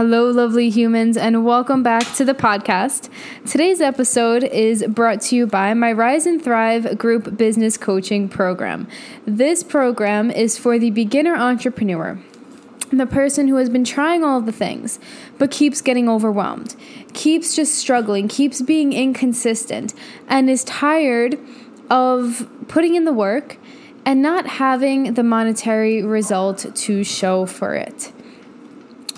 Hello, lovely humans, and welcome back to the podcast. Today's episode is brought to you by my Rise and Thrive group business coaching program. This program is for the beginner entrepreneur, the person who has been trying all the things but keeps getting overwhelmed, keeps just struggling, keeps being inconsistent, and is tired of putting in the work and not having the monetary result to show for it.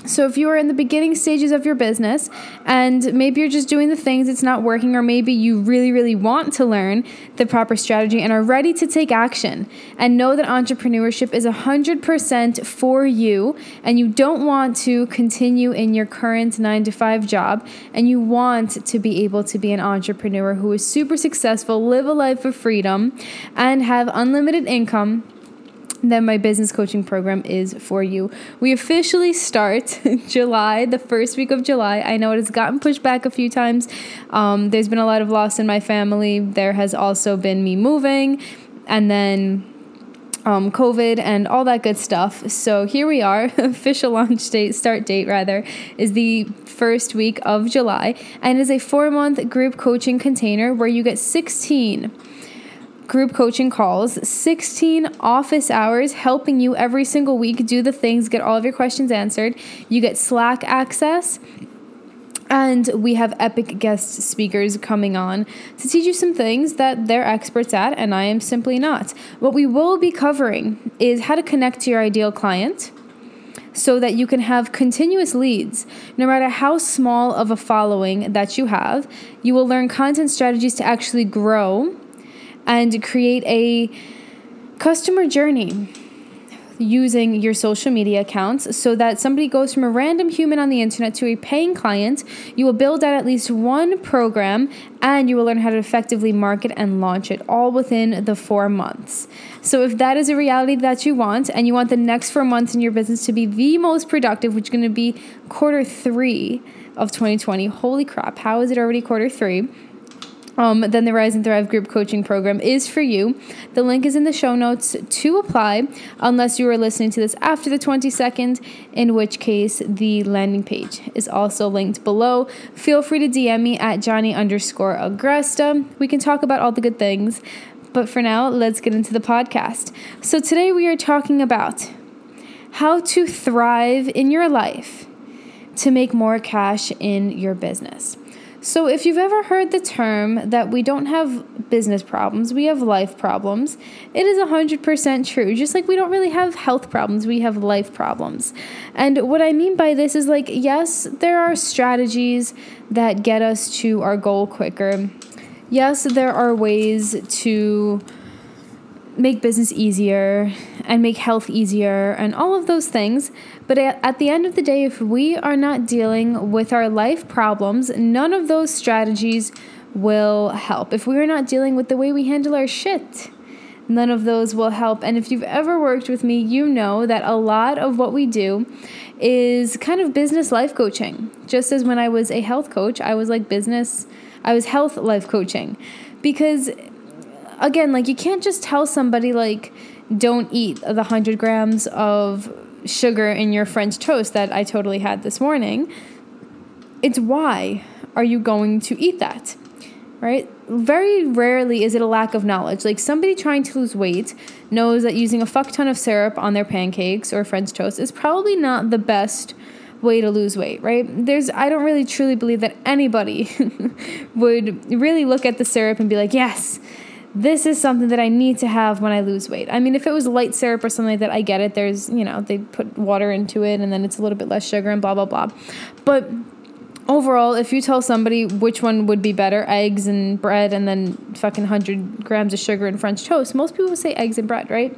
So, if you are in the beginning stages of your business and maybe you're just doing the things, it's not working, or maybe you really, really want to learn the proper strategy and are ready to take action and know that entrepreneurship is 100% for you, and you don't want to continue in your current nine to five job, and you want to be able to be an entrepreneur who is super successful, live a life of freedom, and have unlimited income then my business coaching program is for you. We officially start July, the first week of July. I know it has gotten pushed back a few times. Um, there's been a lot of loss in my family. There has also been me moving, and then um, COVID and all that good stuff. So here we are. Official launch date, start date rather, is the first week of July, and is a four month group coaching container where you get 16 group coaching calls, 16 office hours helping you every single week do the things, get all of your questions answered. You get Slack access. And we have epic guest speakers coming on to teach you some things that they're experts at, and I am simply not. What we will be covering is how to connect to your ideal client so that you can have continuous leads. No matter how small of a following that you have, you will learn content strategies to actually grow and create a customer journey using your social media accounts so that somebody goes from a random human on the internet to a paying client. You will build out at least one program and you will learn how to effectively market and launch it all within the four months. So, if that is a reality that you want and you want the next four months in your business to be the most productive, which is going to be quarter three of 2020, holy crap, how is it already quarter three? Um, then the Rise and Thrive group coaching program is for you. The link is in the show notes to apply, unless you are listening to this after the 22nd, in which case the landing page is also linked below. Feel free to DM me at Johnny underscore Agresta. We can talk about all the good things. But for now, let's get into the podcast. So today we are talking about how to thrive in your life to make more cash in your business. So, if you've ever heard the term that we don't have business problems, we have life problems, it is 100% true. Just like we don't really have health problems, we have life problems. And what I mean by this is like, yes, there are strategies that get us to our goal quicker. Yes, there are ways to make business easier and make health easier and all of those things. But at the end of the day, if we are not dealing with our life problems, none of those strategies will help. If we are not dealing with the way we handle our shit, none of those will help. And if you've ever worked with me, you know that a lot of what we do is kind of business life coaching. Just as when I was a health coach, I was like business, I was health life coaching. Because again, like you can't just tell somebody like don't eat the 100 grams of sugar in your French toast that I totally had this morning. It's why are you going to eat that? Right? Very rarely is it a lack of knowledge. Like somebody trying to lose weight knows that using a fuck ton of syrup on their pancakes or French toast is probably not the best way to lose weight, right? There's I don't really truly believe that anybody would really look at the syrup and be like, "Yes, this is something that I need to have when I lose weight. I mean, if it was light syrup or something like that, I get it. There's, you know, they put water into it and then it's a little bit less sugar and blah, blah, blah. But overall, if you tell somebody which one would be better, eggs and bread and then fucking 100 grams of sugar and French toast, most people would say eggs and bread, right?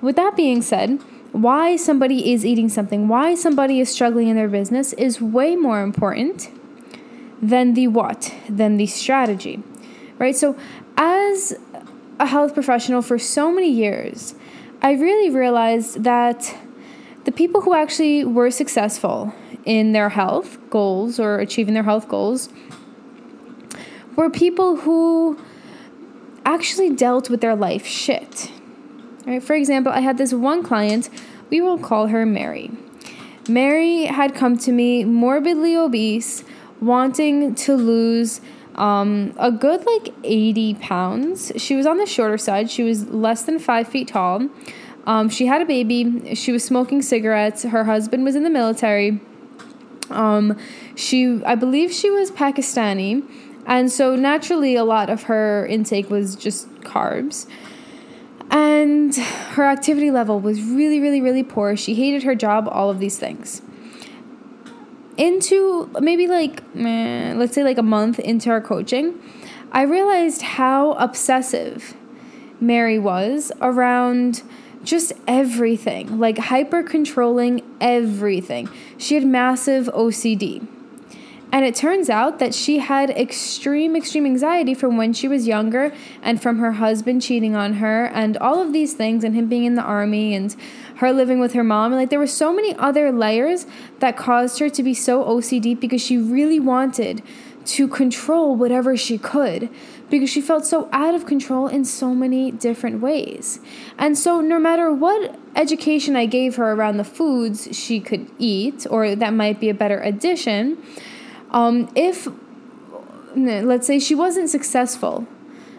With that being said, why somebody is eating something, why somebody is struggling in their business is way more important than the what, than the strategy, right? So, as a health professional for so many years, I really realized that the people who actually were successful in their health goals or achieving their health goals were people who actually dealt with their life shit. Right? For example, I had this one client, we will call her Mary. Mary had come to me morbidly obese, wanting to lose um, a good like 80 pounds. She was on the shorter side, she was less than five feet tall. Um, she had a baby, she was smoking cigarettes, her husband was in the military. Um, she, I believe she was Pakistani, and so naturally, a lot of her intake was just carbs. And her activity level was really, really, really poor. She hated her job, all of these things. Into maybe like, let's say like a month into our coaching, I realized how obsessive Mary was around just everything, like hyper controlling everything. She had massive OCD. And it turns out that she had extreme, extreme anxiety from when she was younger and from her husband cheating on her and all of these things and him being in the army and her living with her mom. And like there were so many other layers that caused her to be so OCD because she really wanted to control whatever she could because she felt so out of control in so many different ways. And so, no matter what education I gave her around the foods she could eat, or that might be a better addition, um, if, let's say, she wasn't successful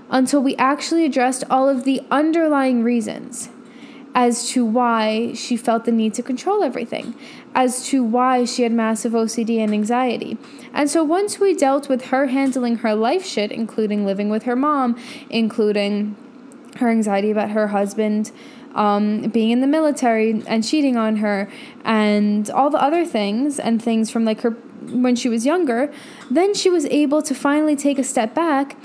until we actually addressed all of the underlying reasons as to why she felt the need to control everything, as to why she had massive OCD and anxiety. And so once we dealt with her handling her life shit, including living with her mom, including her anxiety about her husband um, being in the military and cheating on her, and all the other things, and things from like her when she was younger, then she was able to finally take a step back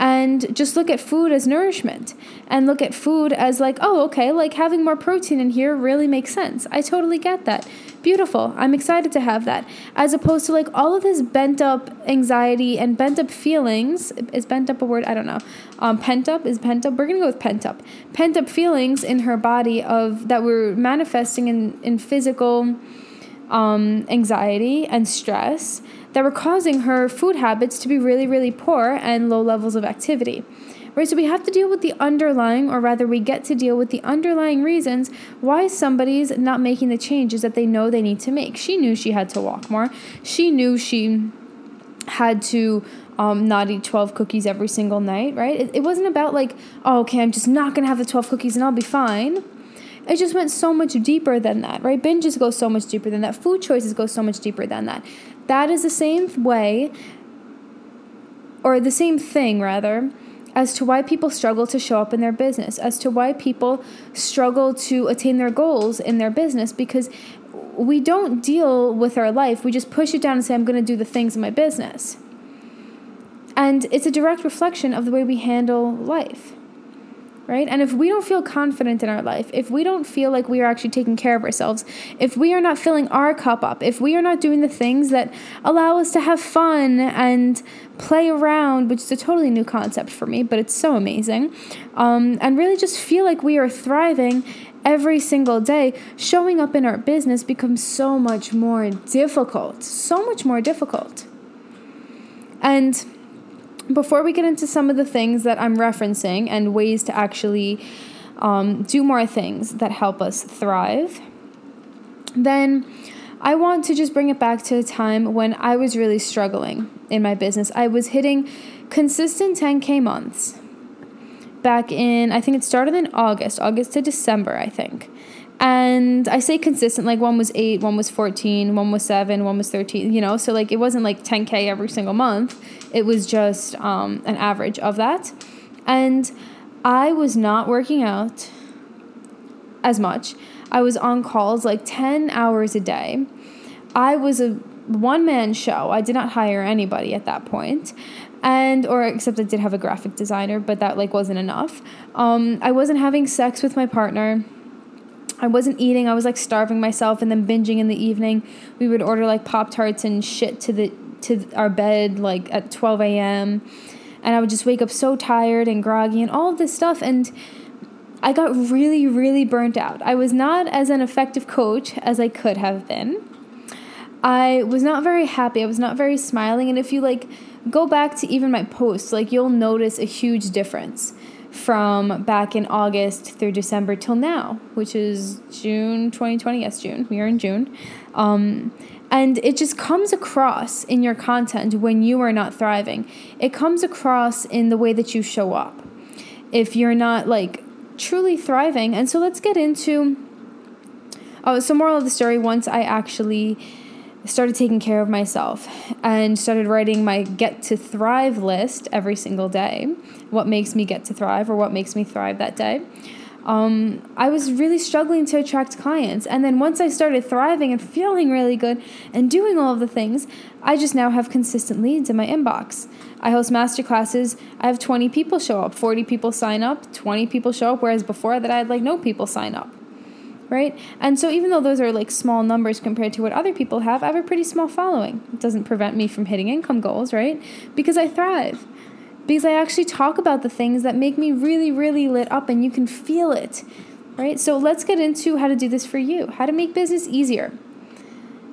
and just look at food as nourishment and look at food as like, oh, okay, like having more protein in here really makes sense. I totally get that. Beautiful. I'm excited to have that. As opposed to like all of this bent up anxiety and bent up feelings. Is bent up a word? I don't know. Um, pent up is pent up. We're gonna go with pent up. Pent up feelings in her body of that were manifesting in in physical um, anxiety and stress that were causing her food habits to be really, really poor and low levels of activity. Right, so we have to deal with the underlying, or rather, we get to deal with the underlying reasons why somebody's not making the changes that they know they need to make. She knew she had to walk more. She knew she had to um, not eat 12 cookies every single night, right? It, it wasn't about like, oh, okay, I'm just not gonna have the 12 cookies and I'll be fine it just went so much deeper than that, right? Binges go so much deeper than that. Food choices go so much deeper than that. That is the same way, or the same thing, rather, as to why people struggle to show up in their business, as to why people struggle to attain their goals in their business, because we don't deal with our life. We just push it down and say, I'm going to do the things in my business. And it's a direct reflection of the way we handle life right? And if we don't feel confident in our life, if we don't feel like we are actually taking care of ourselves, if we are not filling our cup up, if we are not doing the things that allow us to have fun and play around, which is a totally new concept for me, but it's so amazing, um, and really just feel like we are thriving every single day, showing up in our business becomes so much more difficult, so much more difficult. And before we get into some of the things that I'm referencing and ways to actually um, do more things that help us thrive, then I want to just bring it back to a time when I was really struggling in my business. I was hitting consistent 10K months back in, I think it started in August, August to December, I think. And I say consistent, like one was eight, one was 14, one was seven, one was 13, you know, so like it wasn't like 10K every single month. It was just um, an average of that. And I was not working out as much. I was on calls like 10 hours a day. I was a one man show. I did not hire anybody at that point and or except I did have a graphic designer, but that like wasn't enough. Um, I wasn't having sex with my partner. I wasn't eating. I was like starving myself and then binging in the evening. We would order like Pop Tarts and shit to the to our bed like at 12 a.m. And I would just wake up so tired and groggy and all of this stuff. And I got really, really burnt out. I was not as an effective coach as I could have been. I was not very happy. I was not very smiling. And if you like go back to even my posts, like you'll notice a huge difference from back in August through December till now, which is June 2020. Yes, June. We are in June. Um, and it just comes across in your content when you are not thriving. It comes across in the way that you show up. If you're not like truly thriving. And so let's get into. Oh, so moral of the story once I actually started taking care of myself and started writing my get to thrive list every single day. What makes me get to thrive or what makes me thrive that day? Um, i was really struggling to attract clients. And then once i started thriving and feeling really good and doing all of the things i just now have consistent leads in my inbox. I host master classes i have 20 people show up. 40 people sign up. 20 people show up whereas before that i had like no people sign up right? And so even though those are like small numbers compared to what other people have, I have a pretty small following. It doesn't prevent me from hitting income goals, right? Because I thrive. Because I actually talk about the things that make me really, really lit up and you can feel it, right? So let's get into how to do this for you, how to make business easier,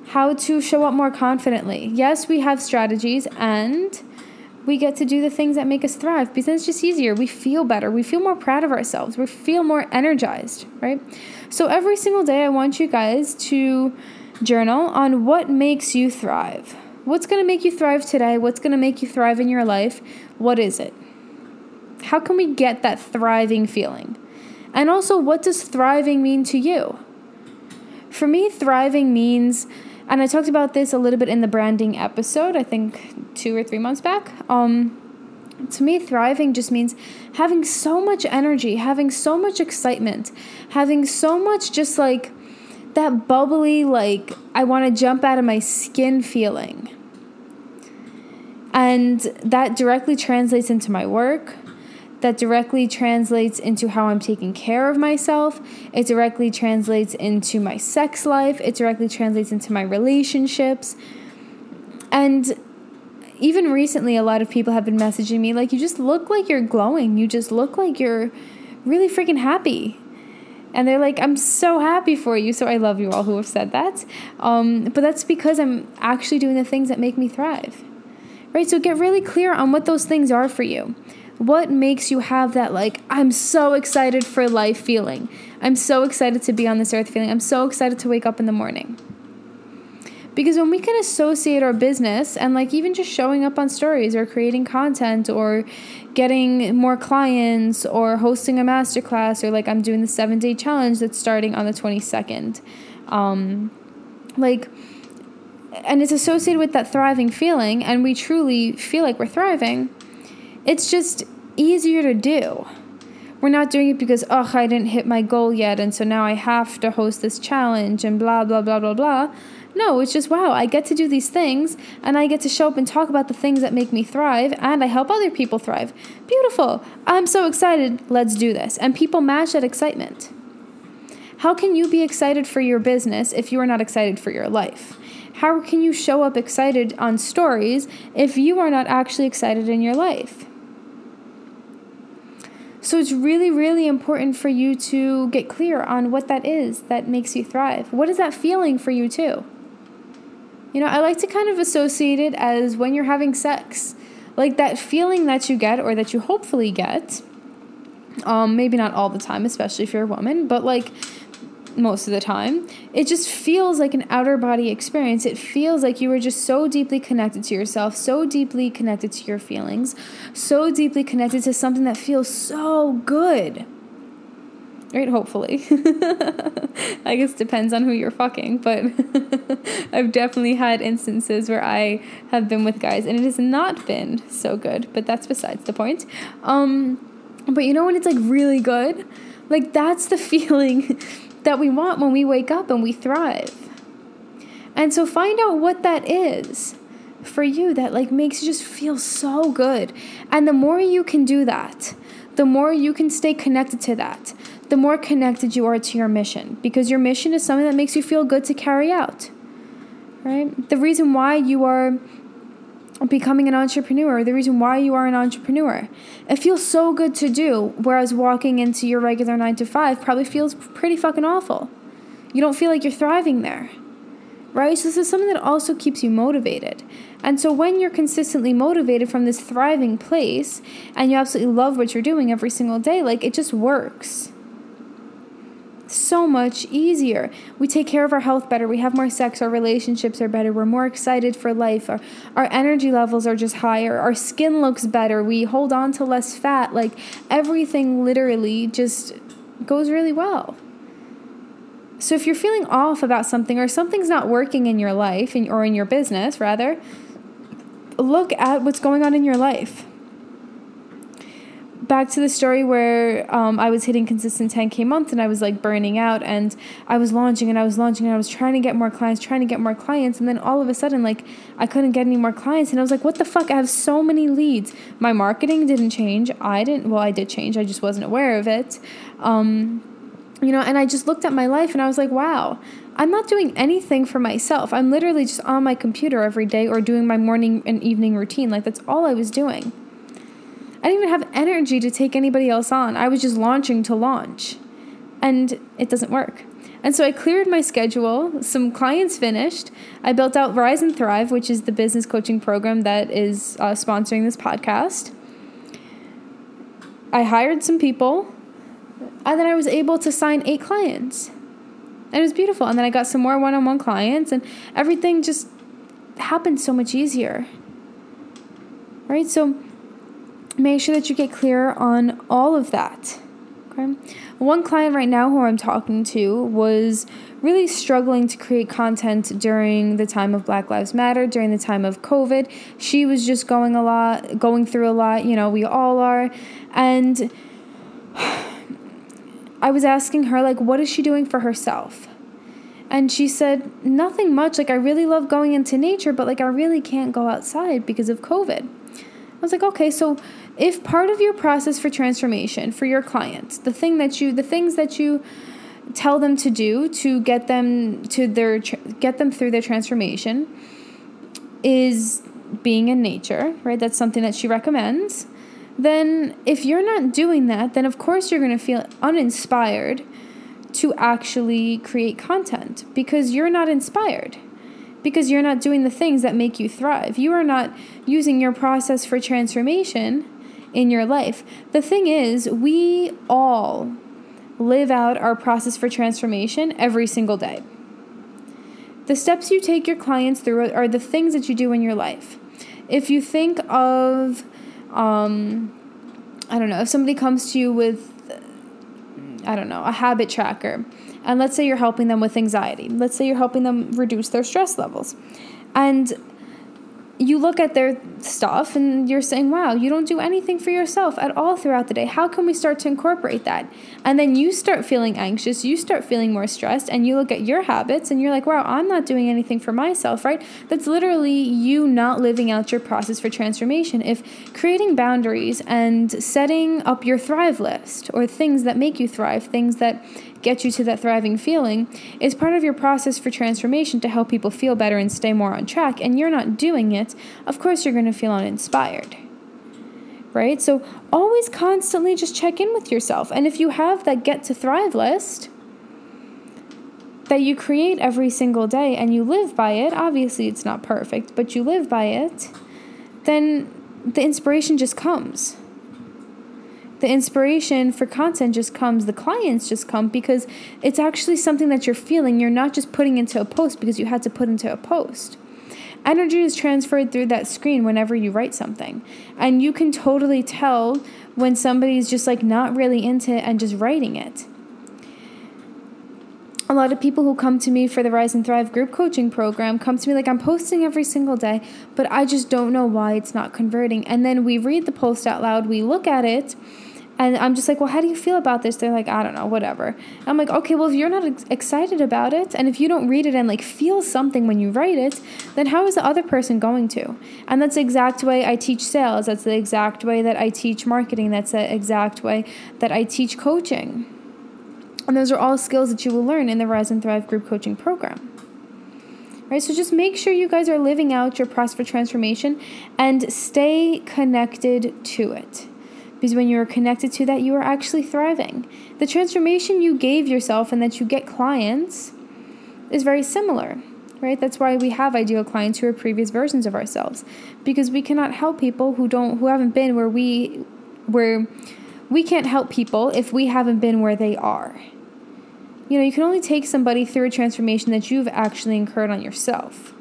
how to show up more confidently. Yes, we have strategies and we get to do the things that make us thrive because it's just easier. We feel better. We feel more proud of ourselves. We feel more energized, right? So every single day, I want you guys to journal on what makes you thrive. What's going to make you thrive today? What's going to make you thrive in your life? What is it? How can we get that thriving feeling? And also, what does thriving mean to you? For me, thriving means and I talked about this a little bit in the branding episode, I think two or three months back. Um, to me, thriving just means having so much energy, having so much excitement, having so much just like that bubbly, like I want to jump out of my skin feeling. And that directly translates into my work, that directly translates into how I'm taking care of myself. It directly translates into my sex life. It directly translates into my relationships. And even recently, a lot of people have been messaging me like, you just look like you're glowing. You just look like you're really freaking happy. And they're like, I'm so happy for you. So I love you all who have said that. Um, but that's because I'm actually doing the things that make me thrive. Right? So get really clear on what those things are for you. What makes you have that, like, I'm so excited for life feeling? I'm so excited to be on this earth feeling. I'm so excited to wake up in the morning. Because when we can associate our business and, like, even just showing up on stories or creating content or getting more clients or hosting a masterclass or, like, I'm doing the seven day challenge that's starting on the 22nd. Um, like, and it's associated with that thriving feeling, and we truly feel like we're thriving it's just easier to do. We're not doing it because, oh, I didn't hit my goal yet, and so now I have to host this challenge and blah, blah, blah, blah, blah. No, it's just, wow, I get to do these things, and I get to show up and talk about the things that make me thrive, and I help other people thrive. Beautiful. I'm so excited. Let's do this. And people match that excitement. How can you be excited for your business if you are not excited for your life? How can you show up excited on stories if you are not actually excited in your life? So it's really, really important for you to get clear on what that is that makes you thrive. What is that feeling for you, too? You know, I like to kind of associate it as when you're having sex. Like that feeling that you get, or that you hopefully get, um, maybe not all the time, especially if you're a woman, but like most of the time. It just feels like an outer body experience. It feels like you are just so deeply connected to yourself, so deeply connected to your feelings, so deeply connected to something that feels so good. Right, hopefully. I guess depends on who you're fucking, but I've definitely had instances where I have been with guys and it has not been so good, but that's besides the point. Um but you know when it's like really good? Like that's the feeling that we want when we wake up and we thrive. And so find out what that is for you that like makes you just feel so good. And the more you can do that, the more you can stay connected to that, the more connected you are to your mission because your mission is something that makes you feel good to carry out. Right? The reason why you are becoming an entrepreneur, the reason why you are an entrepreneur. It feels so good to do, whereas walking into your regular nine to five probably feels pretty fucking awful. You don't feel like you're thriving there, right? So, this is something that also keeps you motivated. And so, when you're consistently motivated from this thriving place and you absolutely love what you're doing every single day, like it just works so much easier. We take care of our health better. We have more sex. Our relationships are better. We're more excited for life. Our, our energy levels are just higher. Our skin looks better. We hold on to less fat. Like everything literally just goes really well. So if you're feeling off about something or something's not working in your life or in your business, rather, look at what's going on in your life back to the story where um, I was hitting consistent 10K month and I was like burning out and I was launching and I was launching and I was trying to get more clients, trying to get more clients. And then all of a sudden, like, I couldn't get any more clients. And I was like, what the fuck? I have so many leads. My marketing didn't change. I didn't, well, I did change. I just wasn't aware of it. Um, you know, and I just looked at my life and I was like, wow, I'm not doing anything for myself. I'm literally just on my computer every day or doing my morning and evening routine. Like, that's all I was doing. I didn't even have energy to take anybody else on. I was just launching to launch. And it doesn't work. And so I cleared my schedule. Some clients finished. I built out and Thrive, which is the business coaching program that is uh, sponsoring this podcast. I hired some people. And then I was able to sign eight clients. And it was beautiful. And then I got some more one on one clients, and everything just happened so much easier. Right? So, make sure that you get clear on all of that. Okay. One client right now who I'm talking to was really struggling to create content during the time of Black Lives Matter, during the time of COVID. She was just going a lot, going through a lot, you know, we all are. And I was asking her, like, what is she doing for herself? And she said, nothing much. Like, I really love going into nature, but like, I really can't go outside because of COVID. I was like, okay, so if part of your process for transformation for your clients, the thing that you, the things that you tell them to do to get them to their, get them through their transformation is being in nature, right? That's something that she recommends. Then, if you're not doing that, then of course you're going to feel uninspired to actually create content because you're not inspired because you're not doing the things that make you thrive. You are not using your process for transformation in your life. The thing is, we all live out our process for transformation every single day. The steps you take your clients through are the things that you do in your life. If you think of, um, I don't know, if somebody comes to you with, I don't know, a habit tracker, and let's say you're helping them with anxiety, let's say you're helping them reduce their stress levels. And you look at their stuff and you're saying, wow, you don't do anything for yourself at all throughout the day. How can we start to incorporate that? And then you start feeling anxious, you start feeling more stressed, and you look at your habits and you're like, wow, I'm not doing anything for myself, right? That's literally you not living out your process for transformation. If creating boundaries and setting up your thrive list or things that make you thrive, things that get you to that thriving feeling is part of your process for transformation to help people feel better and stay more on track, and you're not doing it, of course you're going to feel uninspired. Right? So always constantly just check in with yourself. And if you have that get to thrive list, that you create every single day and you live by it, obviously it's not perfect, but you live by it, then the inspiration just comes the inspiration for content just comes, the clients just come because it's actually something that you're feeling. You're not just putting into a post because you had to put into a post. Energy is transferred through that screen whenever you write something. And you can totally tell when somebody's just like not really into it and just writing it. A lot of people who come to me for the Rise and Thrive group coaching program come to me like, I'm posting every single day, but I just don't know why it's not converting. And then we read the post out loud, we look at it, and I'm just like, well, how do you feel about this? They're like, I don't know, whatever. I'm like, okay, well, if you're not ex- excited about it, and if you don't read it and like feel something when you write it, then how is the other person going to? And that's the exact way I teach sales. That's the exact way that I teach marketing. That's the exact way that I teach coaching. And those are all skills that you will learn in the Rise and Thrive group coaching program. Right? So just make sure you guys are living out your process for transformation and stay connected to it. Because when you are connected to that, you are actually thriving. The transformation you gave yourself and that you get clients is very similar right? That's why we have ideal clients who are previous versions of ourselves because we cannot help people who don't who haven't been where we where we can't help people if we haven't been where they are. You know you can only take somebody through a transformation that you've actually incurred on yourself.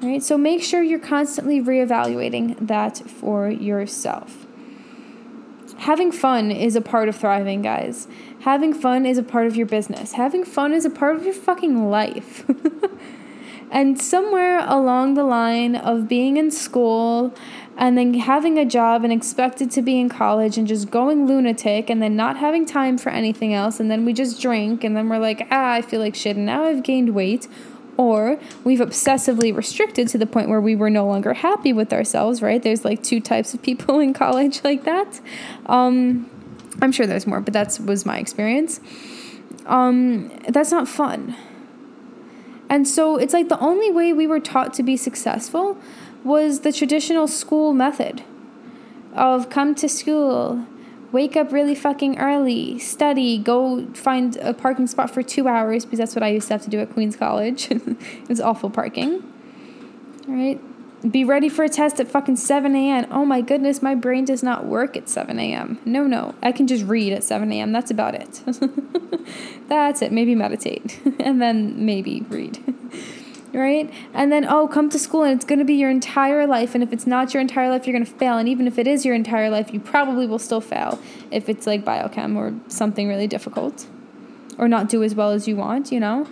Right? So make sure you're constantly reevaluating that for yourself having fun is a part of thriving guys Having fun is a part of your business. Having fun is a part of your fucking life. and somewhere along the line of being in school and then having a job and expected to be in college and just going lunatic and then not having time for anything else and then we just drink and then we're like, ah, I feel like shit and now I've gained weight. Or we've obsessively restricted to the point where we were no longer happy with ourselves, right? There's like two types of people in college like that. Um, I'm sure there's more, but that was my experience. Um, that's not fun. And so it's like the only way we were taught to be successful was the traditional school method of come to school, wake up really fucking early, study, go find a parking spot for two hours because that's what I used to have to do at Queens College. it was awful parking. All right be ready for a test at fucking 7 a.m. Oh my goodness, my brain does not work at 7 a.m. No, no, I can just read at 7 a.m. That's about it. That's it. Maybe meditate and then maybe read. Right? And then, oh, come to school and it's going to be your entire life. And if it's not your entire life, you're going to fail. And even if it is your entire life, you probably will still fail if it's like biochem or something really difficult or not do as well as you want, you know?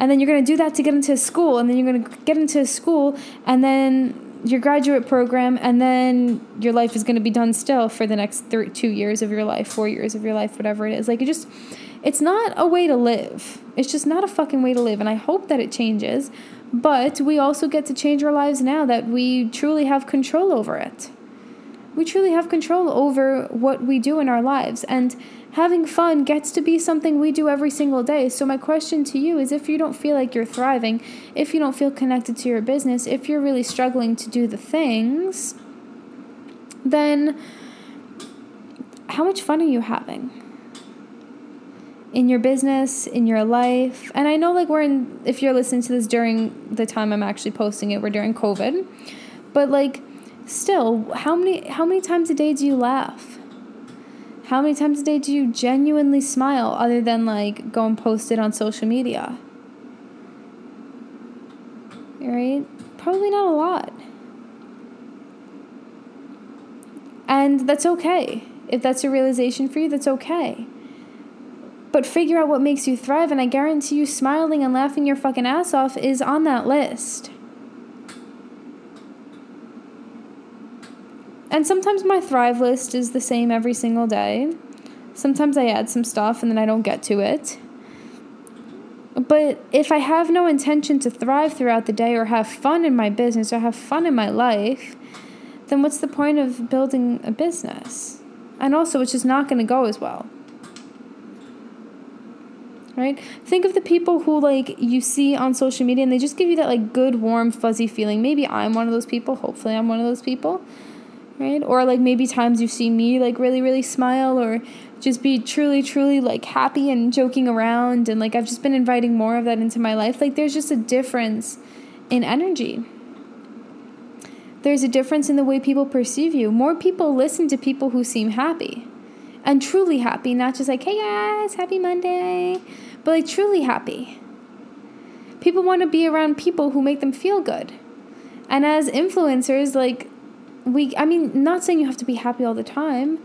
and then you're going to do that to get into school and then you're going to get into school and then your graduate program and then your life is going to be done still for the next three, two years of your life four years of your life whatever it is like it just it's not a way to live it's just not a fucking way to live and i hope that it changes but we also get to change our lives now that we truly have control over it we truly have control over what we do in our lives and having fun gets to be something we do every single day. So, my question to you is if you don't feel like you're thriving, if you don't feel connected to your business, if you're really struggling to do the things, then how much fun are you having? In your business, in your life. And I know like we're in if you're listening to this during the time I'm actually posting it, we're during COVID. But like still, how many how many times a day do you laugh? How many times a day do you genuinely smile other than like go and post it on social media? Right? Probably not a lot. And that's okay. If that's a realization for you, that's okay. But figure out what makes you thrive, and I guarantee you, smiling and laughing your fucking ass off is on that list. And sometimes my thrive list is the same every single day. Sometimes I add some stuff and then I don't get to it. But if I have no intention to thrive throughout the day or have fun in my business or have fun in my life, then what's the point of building a business? And also, it's just not going to go as well. Right? Think of the people who like you see on social media and they just give you that like good warm fuzzy feeling. Maybe I'm one of those people. Hopefully I'm one of those people right? Or like maybe times you see me like really, really smile or just be truly, truly like happy and joking around. And like I've just been inviting more of that into my life. Like there's just a difference in energy. There's a difference in the way people perceive you. More people listen to people who seem happy and truly happy, not just like, hey guys, happy Monday, like truly happy. People want to be around people who make them feel good. And as influencers, like we I mean, not saying you have to be happy all the time,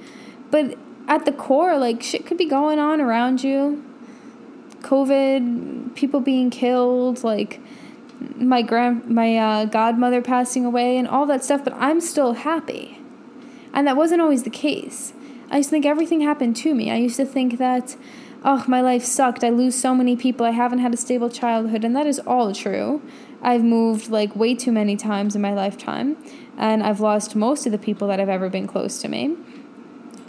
but at the core, like shit could be going on around you. COVID, people being killed, like my grand my uh, godmother passing away and all that stuff, but I'm still happy. And that wasn't always the case. I used to think everything happened to me. I used to think that oh, my life sucked. I lose so many people. I haven't had a stable childhood, and that is all true. I've moved like way too many times in my lifetime and I've lost most of the people that have ever been close to me.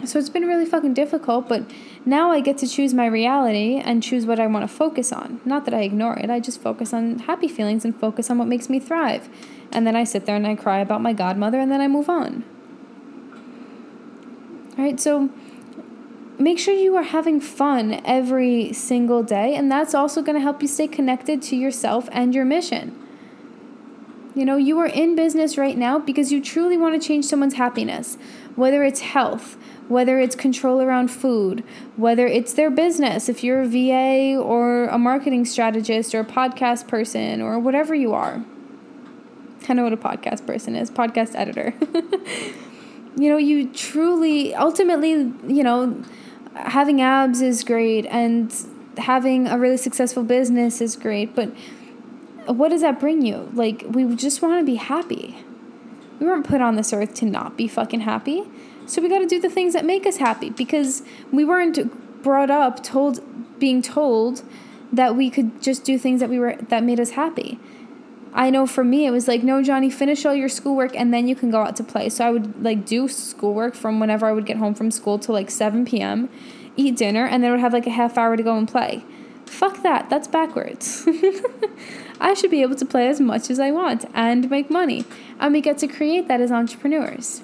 So it's been really fucking difficult, but now I get to choose my reality and choose what I want to focus on. Not that I ignore it, I just focus on happy feelings and focus on what makes me thrive. And then I sit there and I cry about my godmother and then I move on. All right, so make sure you are having fun every single day, and that's also going to help you stay connected to yourself and your mission. You know, you are in business right now because you truly want to change someone's happiness, whether it's health, whether it's control around food, whether it's their business, if you're a VA or a marketing strategist or a podcast person or whatever you are. I know what a podcast person is, podcast editor. you know, you truly, ultimately, you know, having abs is great and having a really successful business is great, but what does that bring you? Like, we just want to be happy. We weren't put on this earth to not be fucking happy. So we got to do the things that make us happy because we weren't brought up told being told that we could just do things that we were that made us happy. I know for me it was like, no, Johnny, finish all your schoolwork and then you can go out to play. So I would like do schoolwork from whenever I would get home from school to like 7 p.m., eat dinner, and then would have like a half hour to go and play. Fuck that. That's backwards. I should be able to play as much as I want and make money. And we get to create that as entrepreneurs.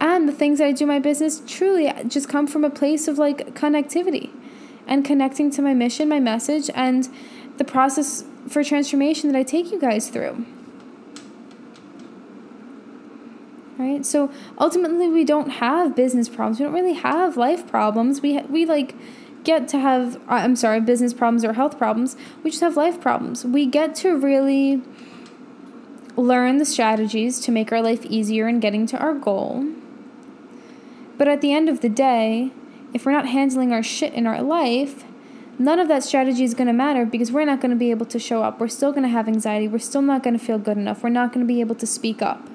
And the things I do my business truly just come from a place of like connectivity and connecting to my mission, my message, and the process for transformation that I take you guys through. Right? So ultimately we don't have business problems. We don't really have life problems. We we like get to have uh, I'm sorry, business problems or health problems. We just have life problems. We get to really learn the strategies to make our life easier in getting to our goal. But at the end of the day, if we're not handling our shit in our life, none of that strategy is going to matter because we're not going to be able to show up. We're still going to have anxiety. We're still not going to feel good enough. We're not going to be able to speak up.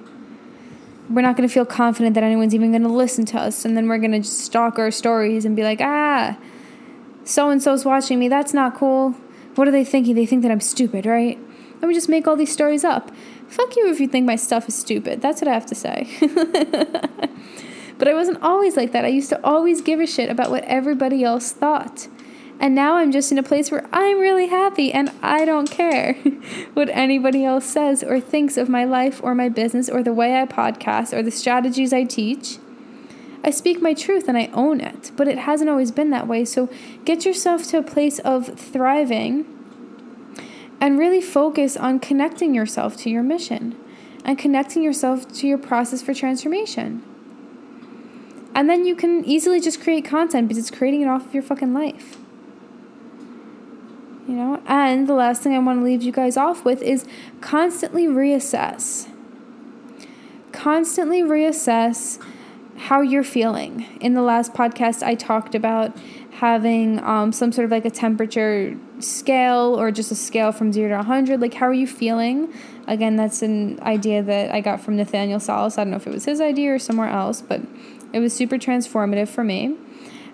We're not going to feel confident that anyone's even going to listen to us. And then we're going to stalk our stories and be like, ah, so and so's watching me. That's not cool. What are they thinking? They think that I'm stupid, right? And we just make all these stories up. Fuck you if you think my stuff is stupid. That's what I have to say. but I wasn't always like that. I used to always give a shit about what everybody else thought. And now I'm just in a place where I'm really happy and I don't care what anybody else says or thinks of my life or my business or the way I podcast or the strategies I teach. I speak my truth and I own it, but it hasn't always been that way. So get yourself to a place of thriving and really focus on connecting yourself to your mission and connecting yourself to your process for transformation. And then you can easily just create content because it's creating it off of your fucking life. You know, and the last thing I want to leave you guys off with is constantly reassess. Constantly reassess how you're feeling. In the last podcast, I talked about having um, some sort of like a temperature scale or just a scale from 0 to 100. Like, how are you feeling? Again, that's an idea that I got from Nathaniel Salas. I don't know if it was his idea or somewhere else, but it was super transformative for me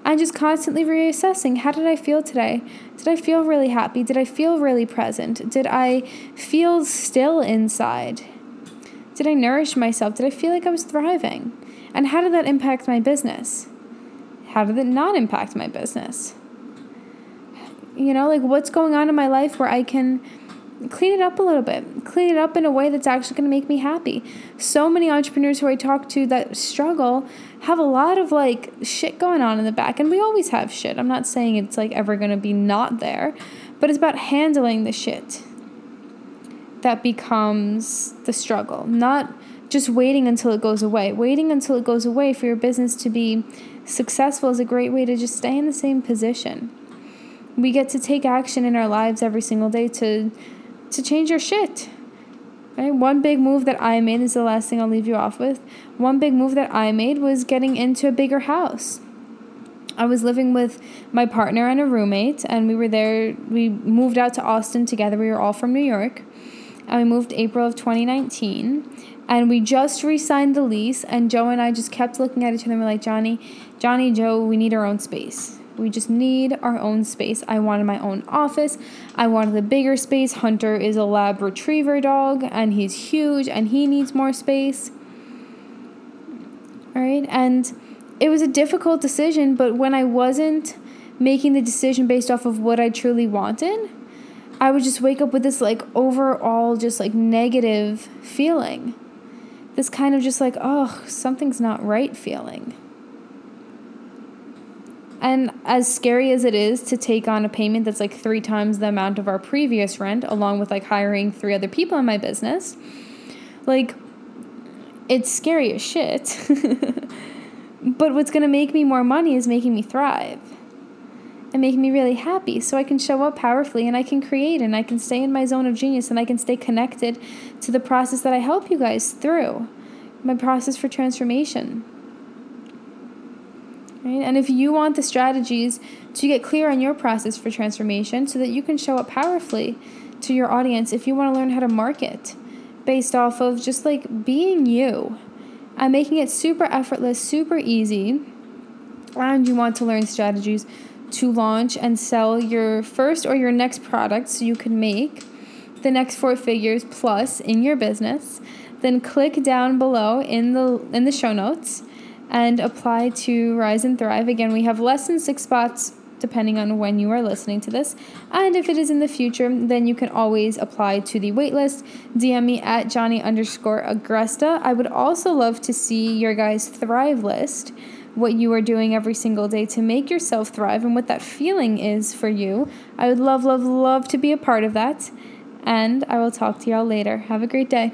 and just constantly reassessing how did I feel today? Did I feel really happy? Did I feel really present? Did I feel still inside? Did I nourish myself? Did I feel like I was thriving? And how did that impact my business? How did it not impact my business? You know, like what's going on in my life where I can clean it up a little bit, clean it up in a way that's actually going to make me happy. So many entrepreneurs who I talk to that struggle have a lot of like shit going on in the back, and we always have shit. I'm not saying it's like ever to be not there, but it's about handling the shit that becomes the struggle, not just waiting until it goes away. Waiting until it goes away for your business to be successful is a great way to just stay in the same position. We get to take action in our lives every single day to to change our shit. One big move that I made is the last thing I'll leave you off with. One big move that I made was getting into a bigger house. I was living with my partner and a roommate, and we were there. We moved out to Austin together. We were all from New York, and we moved April of 2019. And we just re signed the lease, and Joe and I just kept looking at each other and we're like, Johnny, Johnny, Joe, we need our own space. We just need our own space. I wanted my own office. I wanted a bigger space. Hunter is a lab retriever dog and he's huge and he needs more space. All right. And it was a difficult decision, but when I wasn't making the decision based off of what I truly wanted, I would just wake up with this like overall just like negative feeling. This kind of just like, oh, something's not right feeling. And as scary as it is to take on a payment that's like three times the amount of our previous rent, along with like hiring three other people in my business, like it's scary as shit. but what's gonna make me more money is making me thrive and making me really happy so I can show up powerfully and I can create and I can stay in my zone of genius and I can stay connected to the process that I help you guys through my process for transformation. Right? And if you want the strategies to get clear on your process for transformation so that you can show up powerfully to your audience, if you want to learn how to market based off of just like being you and making it super effortless, super easy, and you want to learn strategies to launch and sell your first or your next product so you can make the next four figures plus in your business, then click down below in the in the show notes and apply to Rise and Thrive. Again, we have less than six spots depending on when you are listening to this. And if it is in the future, then you can always apply to the waitlist. DM me at Johnny underscore Agresta. I would also love to see your guys' Thrive list, what you are doing every single day to make yourself thrive and what that feeling is for you. I would love, love, love to be a part of that. And I will talk to y'all later. Have a great day.